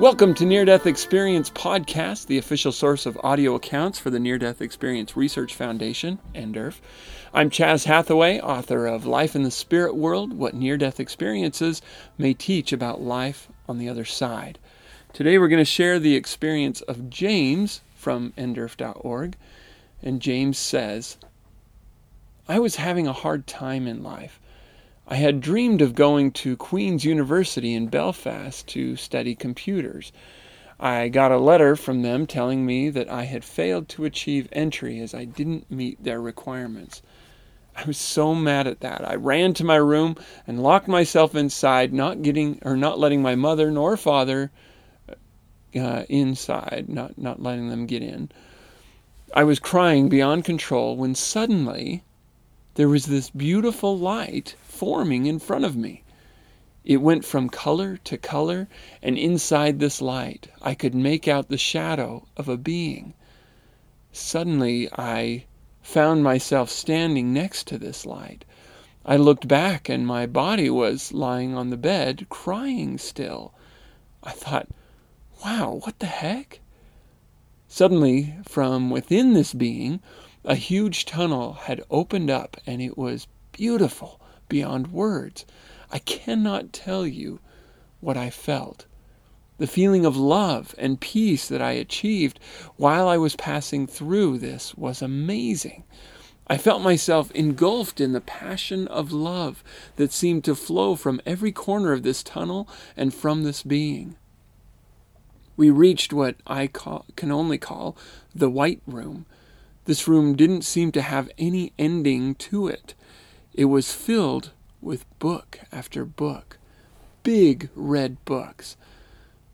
Welcome to Near Death Experience Podcast, the official source of audio accounts for the Near Death Experience Research Foundation, NDERF. I'm Chaz Hathaway, author of Life in the Spirit World What Near Death Experiences May Teach About Life on the Other Side. Today we're going to share the experience of James from NDERF.org. And James says, I was having a hard time in life. I had dreamed of going to Queen's University in Belfast to study computers. I got a letter from them telling me that I had failed to achieve entry as I didn't meet their requirements. I was so mad at that. I ran to my room and locked myself inside, not getting or not letting my mother nor father uh, inside, not not letting them get in. I was crying beyond control when suddenly there was this beautiful light forming in front of me. It went from color to color, and inside this light I could make out the shadow of a being. Suddenly I found myself standing next to this light. I looked back, and my body was lying on the bed, crying still. I thought, wow, what the heck? Suddenly, from within this being, a huge tunnel had opened up, and it was beautiful beyond words. I cannot tell you what I felt. The feeling of love and peace that I achieved while I was passing through this was amazing. I felt myself engulfed in the passion of love that seemed to flow from every corner of this tunnel and from this being. We reached what I call, can only call the white room. This room didn't seem to have any ending to it. It was filled with book after book, big red books.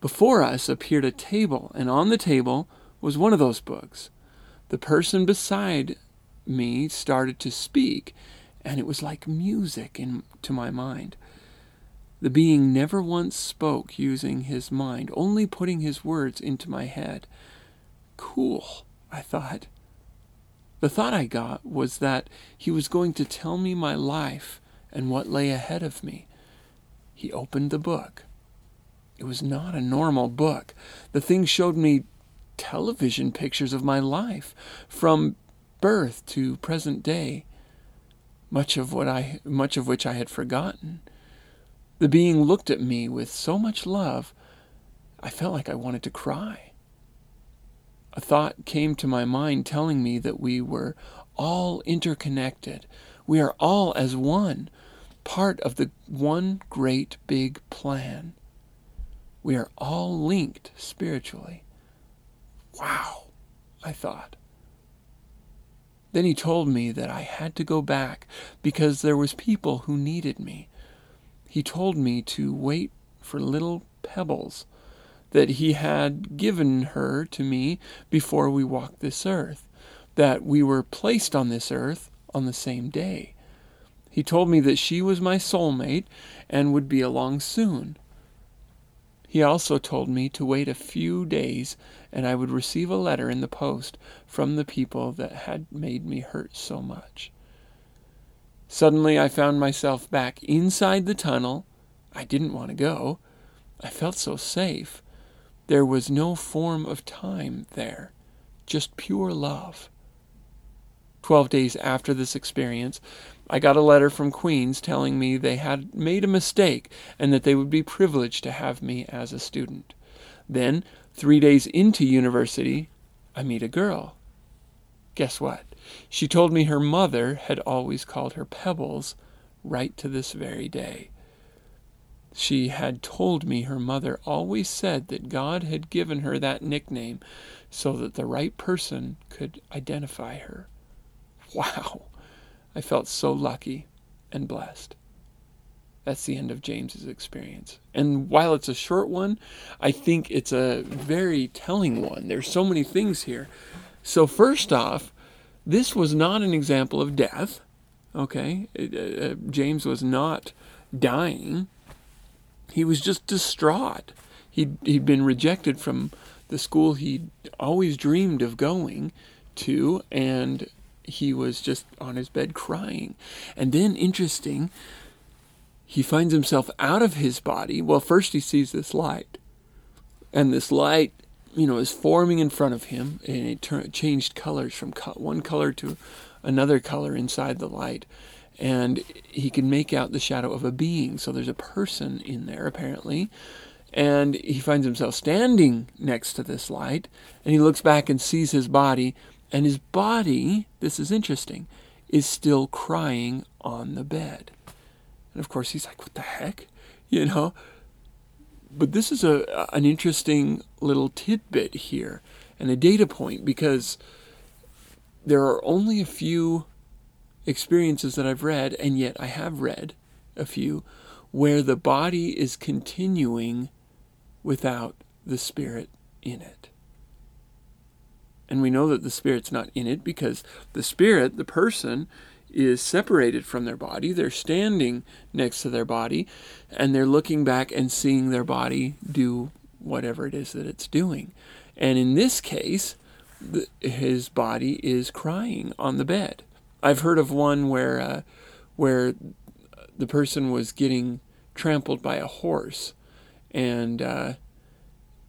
Before us appeared a table, and on the table was one of those books. The person beside me started to speak, and it was like music in, to my mind. The being never once spoke using his mind, only putting his words into my head. Cool, I thought. The thought I got was that he was going to tell me my life and what lay ahead of me. He opened the book. It was not a normal book. The thing showed me television pictures of my life from birth to present day, much of what I much of which I had forgotten. The being looked at me with so much love, I felt like I wanted to cry a thought came to my mind telling me that we were all interconnected. We are all as one, part of the one great big plan. We are all linked spiritually. Wow, I thought. Then he told me that I had to go back because there was people who needed me. He told me to wait for little pebbles that he had given her to me before we walked this earth, that we were placed on this earth on the same day. He told me that she was my soulmate and would be along soon. He also told me to wait a few days and I would receive a letter in the post from the people that had made me hurt so much. Suddenly I found myself back inside the tunnel. I didn't want to go. I felt so safe. There was no form of time there, just pure love. Twelve days after this experience, I got a letter from Queens telling me they had made a mistake and that they would be privileged to have me as a student. Then, three days into university, I meet a girl. Guess what? She told me her mother had always called her Pebbles right to this very day. She had told me her mother always said that God had given her that nickname so that the right person could identify her. Wow! I felt so lucky and blessed. That's the end of James's experience. And while it's a short one, I think it's a very telling one. There's so many things here. So first off, this was not an example of death. Okay, uh, uh James was not dying he was just distraught. He'd, he'd been rejected from the school he'd always dreamed of going to, and he was just on his bed crying. And then, interesting, he finds himself out of his body. Well, first he sees this light. and this light, you know, is forming in front of him, and it changed colors from co- one color to another color inside the light, and he can make out the shadow of a being. So there's a person in there apparently, and he finds himself standing next to this light, and he looks back and sees his body, and his body, this is interesting, is still crying on the bed. And of course, he's like, "What the heck?" You know, but this is a an interesting little tidbit here and a data point because there are only a few experiences that I've read, and yet I have read a few where the body is continuing without the spirit in it. And we know that the spirit's not in it because the spirit, the person, is separated from their body. They're standing next to their body and they're looking back and seeing their body do whatever it is that it's doing. And in this case, the, his body is crying on the bed. I've heard of one where uh, where the person was getting trampled by a horse, and uh,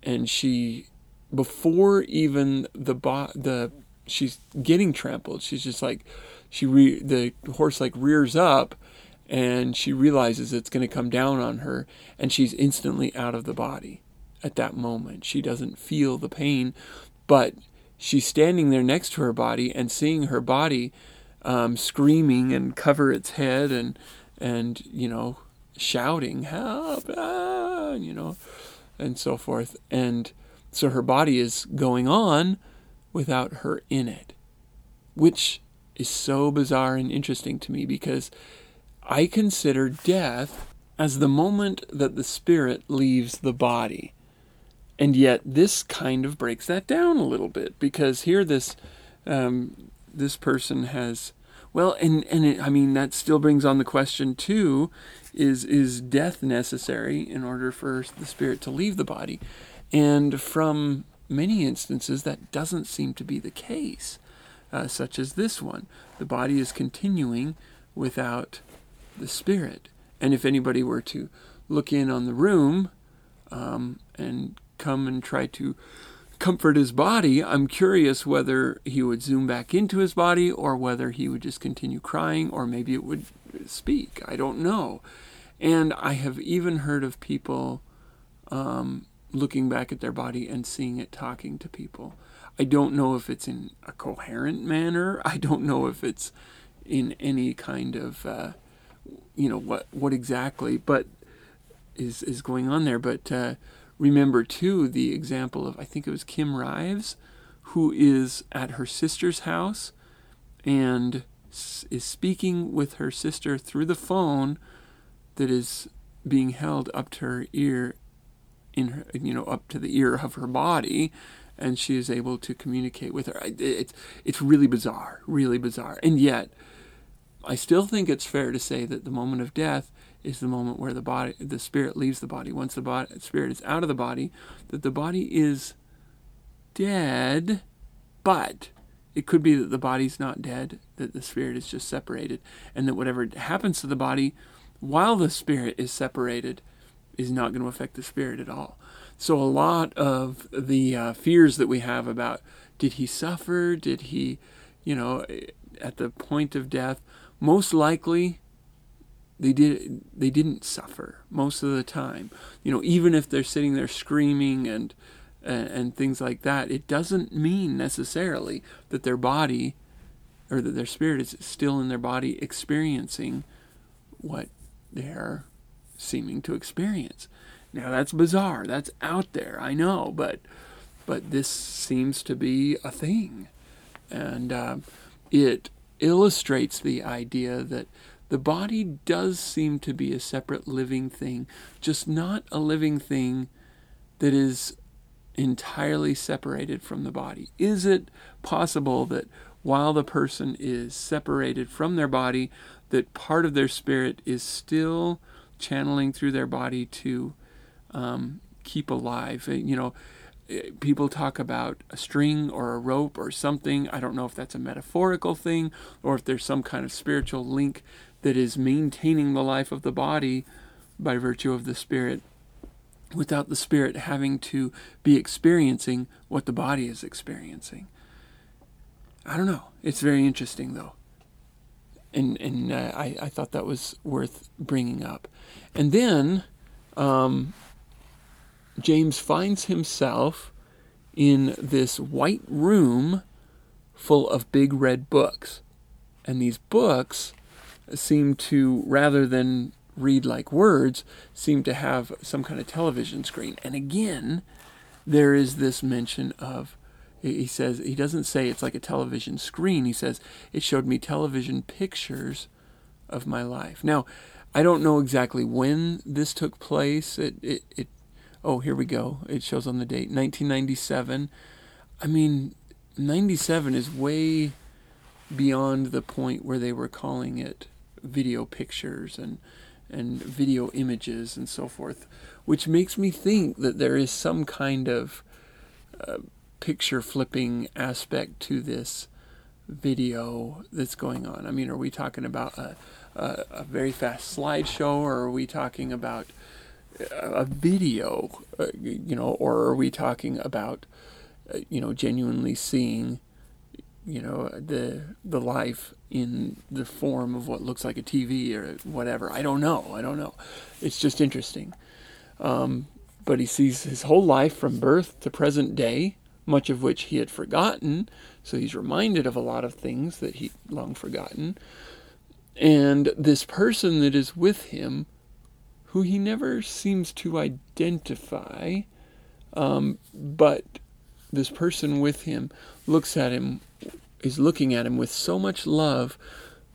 and she before even the bo- the she's getting trampled, she's just like she re- the horse like rears up and she realizes it's going to come down on her and she's instantly out of the body at that moment. She doesn't feel the pain but she's standing there next to her body and seeing her body um, screaming and cover its head and and you know shouting help ah, you know and so forth and so her body is going on without her in it which is so bizarre and interesting to me because I consider death as the moment that the spirit leaves the body. And yet, this kind of breaks that down a little bit because here, this um, this person has well, and and it, I mean that still brings on the question too: is is death necessary in order for the spirit to leave the body? And from many instances, that doesn't seem to be the case uh, such as this one. The body is continuing without the spirit. And if anybody were to look in on the room um, and come and try to comfort his body, I'm curious whether he would zoom back into his body or whether he would just continue crying or maybe it would speak. I don't know. And I have even heard of people um, looking back at their body and seeing it talking to people. I don't know if it's in a coherent manner. I don't know if it's in any kind of, uh, you know, what what exactly, but is is going on there. But uh, remember too the example of I think it was Kim Rives, who is at her sister's house, and is speaking with her sister through the phone that is being held up to her ear in her you know up to the ear of her body and she is able to communicate with her. It's it's really bizarre, really bizarre, and yet I still think it's fair to say that the moment of death is the moment where the body, the spirit leaves the body. Once the body, spirit is out of the body, that the body is dead, but it could be that the body's not dead, that the spirit is just separated, and that whatever happens to the body while the spirit is separated is not going to affect the spirit at all. So a lot of the uh, fears that we have about did he suffer? Did he, you know, at the point of death? Most likely, they did. They didn't suffer most of the time. You know, even if they're sitting there screaming and and, and things like that, it doesn't mean necessarily that their body or that their spirit is still in their body experiencing what they're seeming to experience. Now that's bizarre. That's out there. I know, but but this seems to be a thing, and uh, it illustrates the idea that the body does seem to be a separate living thing, just not a living thing that is entirely separated from the body. Is it possible that while the person is separated from their body, that part of their spirit is still channeling through their body to um, keep alive. Uh, you know, people talk about a string or a rope or something. I don't know if that's a metaphorical thing or if there's some kind of spiritual link that is maintaining the life of the body by virtue of the spirit without the spirit having to be experiencing what the body is experiencing. I don't know. It's very interesting though. And, and uh, I, I thought that was worth bringing up. And then um, James finds himself in this white room full of big red books. And these books seem to, rather than read like words, seem to have some kind of television screen. And again, there is this mention of, he says, he doesn't say it's like a television screen. He says, it showed me television pictures of my life. Now, I don't know exactly when this took place. It, it, it oh, here we go. It shows on the date 1997. I mean, 97 is way beyond the point where they were calling it video pictures and and video images and so forth, which makes me think that there is some kind of uh, picture flipping aspect to this video that's going on. I mean, are we talking about a, a, a very fast slideshow, or are we talking about a video, uh, you know, or are we talking about, uh, you know, genuinely seeing, you know, the the life in the form of what looks like a TV or whatever? I don't know. I don't know. It's just interesting. Um, but he sees his whole life from birth to present day, much of which he had forgotten. So he's reminded of a lot of things that he long forgotten. And this person that is with him who he never seems to identify, um, but this person with him looks at him, is looking at him with so much love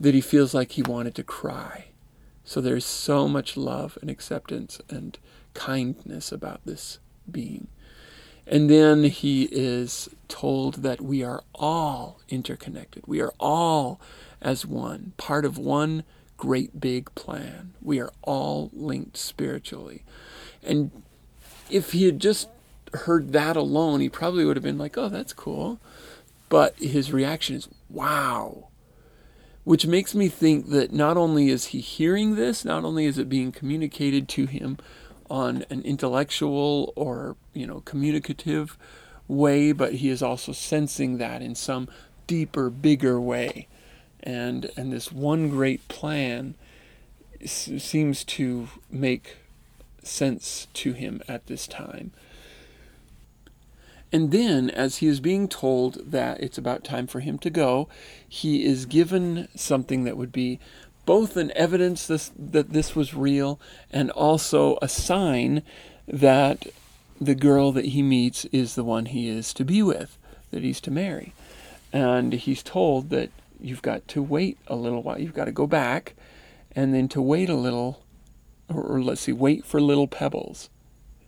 that he feels like he wanted to cry. So there's so much love and acceptance and kindness about this being. And then he is told that we are all interconnected. We are all as one, part of one great big plan. We are all linked spiritually. And if he had just heard that alone, he probably would have been like, oh, that's cool. But his reaction is, wow. Which makes me think that not only is he hearing this, not only is it being communicated to him on an intellectual or, you know, communicative way, but he is also sensing that in some deeper, bigger way and and this one great plan seems to make sense to him at this time. And then, as he is being told that it's about time for him to go, he is given something that would be both an evidence this, that this was real and also a sign that the girl that he meets is the one he is to be with, that he's to marry. And he's told that you've got to wait a little while. You've got to go back and then to wait a little, or, or let's see, wait for little pebbles.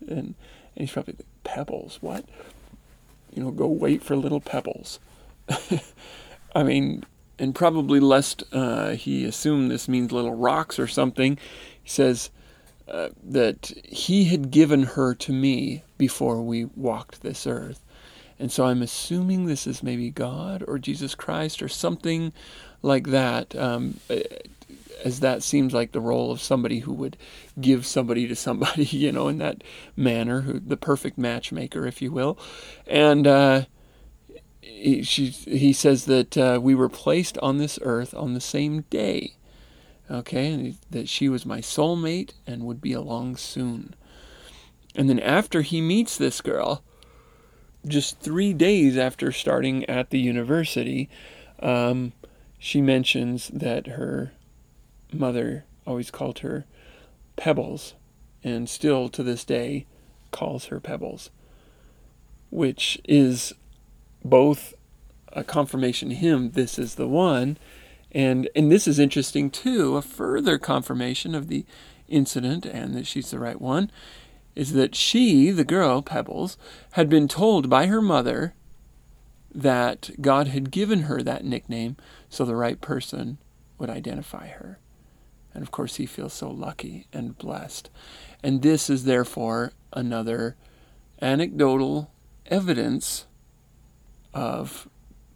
And, and he's probably, like, pebbles, what? You know, go wait for little pebbles. I mean, and probably lest uh, he assume this means little rocks or something, he says uh, that he had given her to me before we walked this earth. And so I'm assuming this is maybe God or Jesus Christ or something like that, um, as that seems like the role of somebody who would give somebody to somebody, you know, in that manner, who, the perfect matchmaker, if you will. And uh, he, she, he says that uh, we were placed on this earth on the same day. Okay, and that she was my soulmate and would be along soon. And then after he meets this girl, just three days after starting at the university, um, she mentions that her mother always called her Pebbles, and still to this day calls her Pebbles, which is both a confirmation him this is the one, and and this is interesting too, a further confirmation of the incident and that she's the right one is that she, the girl, Pebbles, had been told by her mother that God had given her that nickname so the right person would identify her. And of course, he feels so lucky and blessed. And this is therefore another anecdotal evidence of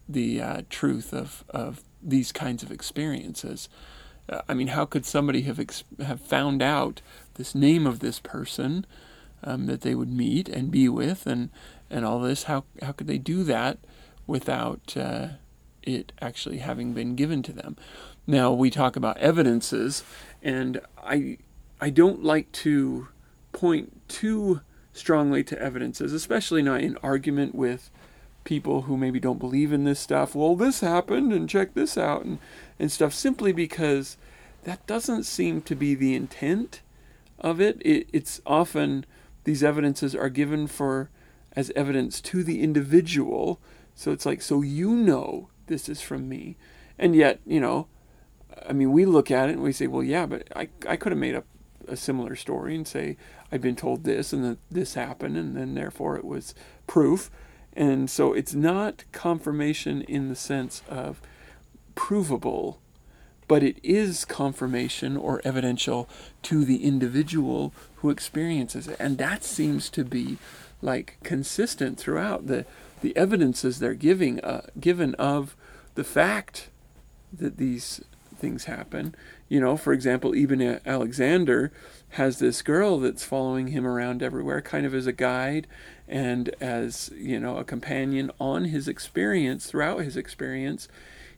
the uh, truth of, of these kinds of experiences. Uh, I mean, how could somebody have, ex- have found out this name of this person um, that they would meet and be with, and and all this. How how could they do that without uh, it actually having been given to them? Now we talk about evidences, and I I don't like to point too strongly to evidences, especially not in argument with people who maybe don't believe in this stuff. Well, this happened, and check this out, and and stuff. Simply because that doesn't seem to be the intent of it. it it's often these evidences are given for as evidence to the individual. So it's like, so you know this is from me. And yet, you know, I mean, we look at it and we say, well, yeah, but I, I could have made up a similar story and say, I've been told this and that this happened, and then therefore it was proof. And so it's not confirmation in the sense of provable, but it is confirmation or evidential to the individual who experiences it. And that seems to be like consistent throughout the the evidences they're giving uh, given of the fact that these things happen. You know, for example, Eben Alexander has this girl that's following him around everywhere, kind of as a guide and as, you know, a companion on his experience, throughout his experience.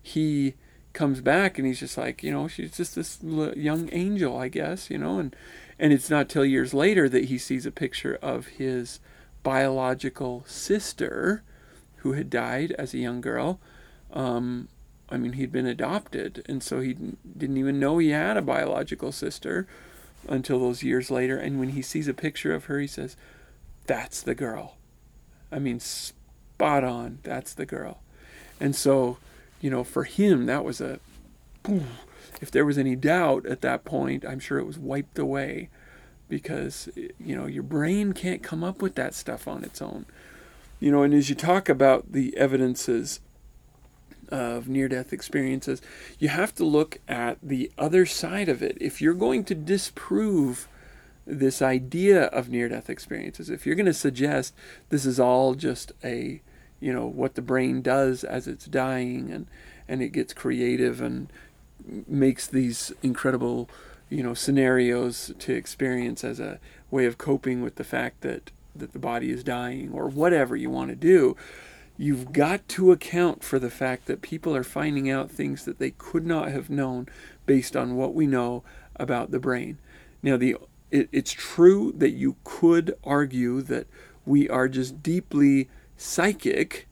He comes back and he's just like, you know, she's just this young angel, I guess, you know, and and it's not till years later that he sees a picture of his biological sister who had died as a young girl. Um, I mean, he'd been adopted, and so he didn't even know he had a biological sister until those years later. And when he sees a picture of her, he says, That's the girl. I mean, spot on. That's the girl. And so, you know, for him, that was a. If there was any doubt at that point, I'm sure it was wiped away because, you know, your brain can't come up with that stuff on its own. You know, and as you talk about the evidences of near death experiences, you have to look at the other side of it. If you're going to disprove this idea of near death experiences, if you're going to suggest this is all just a, you know, what the brain does as it's dying and, and it gets creative and makes these incredible, you know, scenarios to experience as a way of coping with the fact that, that the body is dying or whatever you want to do you've got to account for the fact that people are finding out things that they could not have known based on what we know about the brain. Now, the it, it's true that you could argue that we are just deeply psychic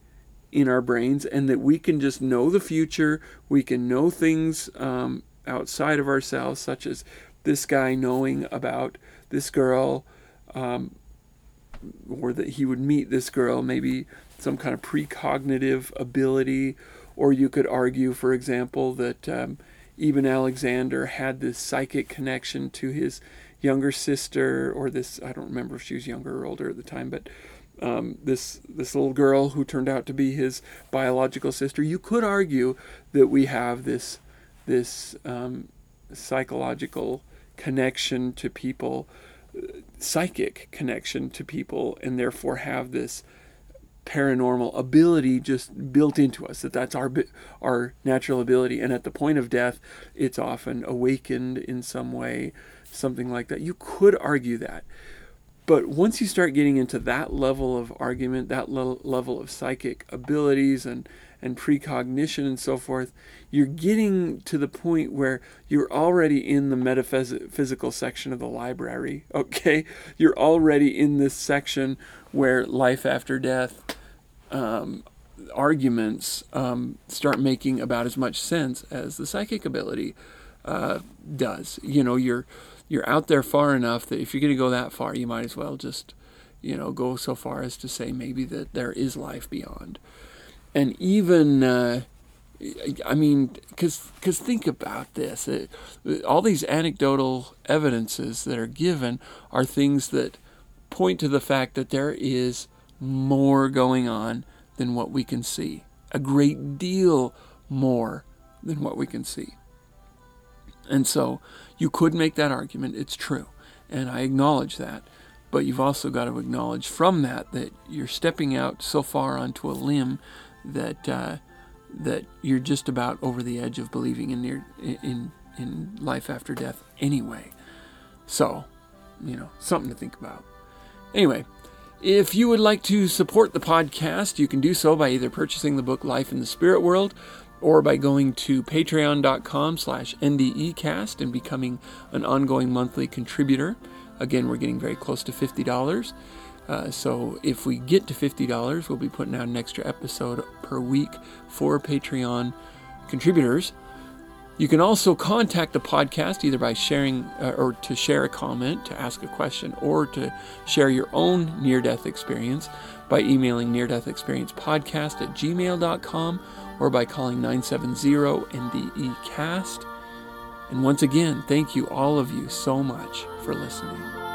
in our brains and that we can just know the future, we can know things um, outside of ourselves, such as this guy knowing about this girl, um, or that he would meet this girl maybe some kind of precognitive ability, or you could argue, for example, that um, Eben Alexander had this psychic connection to his younger sister, or this I don't remember if she was younger or older at the time, but um, this this little girl who turned out to be his biological sister. You could argue that we have this this um, psychological connection to people, uh, psychic connection to people, and therefore have this paranormal ability just built into us that that's our our natural ability. And at the point of death it's often awakened in some way something like that. You could argue that but once you start getting into that level of argument that le- level of psychic abilities and and precognition and so forth you're getting to the point where you're already in the metaphysical section of the library okay you're already in this section where life after death um, arguments um, start making about as much sense as the psychic ability uh, does. You know, you're you're out there far enough that if you're going to go that far, you might as well just you know go so far as to say maybe that there is life beyond. And even uh, I mean, because because think about this, it, all these anecdotal evidences that are given are things that point to the fact that there is more going on than what we can see. A great deal more than what we can see. And so you could make that argument. It's true. And I acknowledge that. But you've also got to acknowledge from that that you're stepping out so far onto a limb that uh, that you're just about over the edge of believing in near in in life after death anyway. So, you know, something to think about. Anyway, if you would like to support the podcast, you can do so by either purchasing the book Life in the Spirit World or by going to patreon.com slash ndecast and becoming an ongoing monthly contributor. Again, we're getting very close to $50. Uh, so if we get to $50, we'll be putting out an extra episode per week for Patreon contributors. You can also contact the podcast either by sharing uh, or to share a comment, to ask a question, or to share your own near death experience by emailing near death experience podcast at gmail.com or by calling 970 NDE cast. And once again, thank you all of you so much for listening.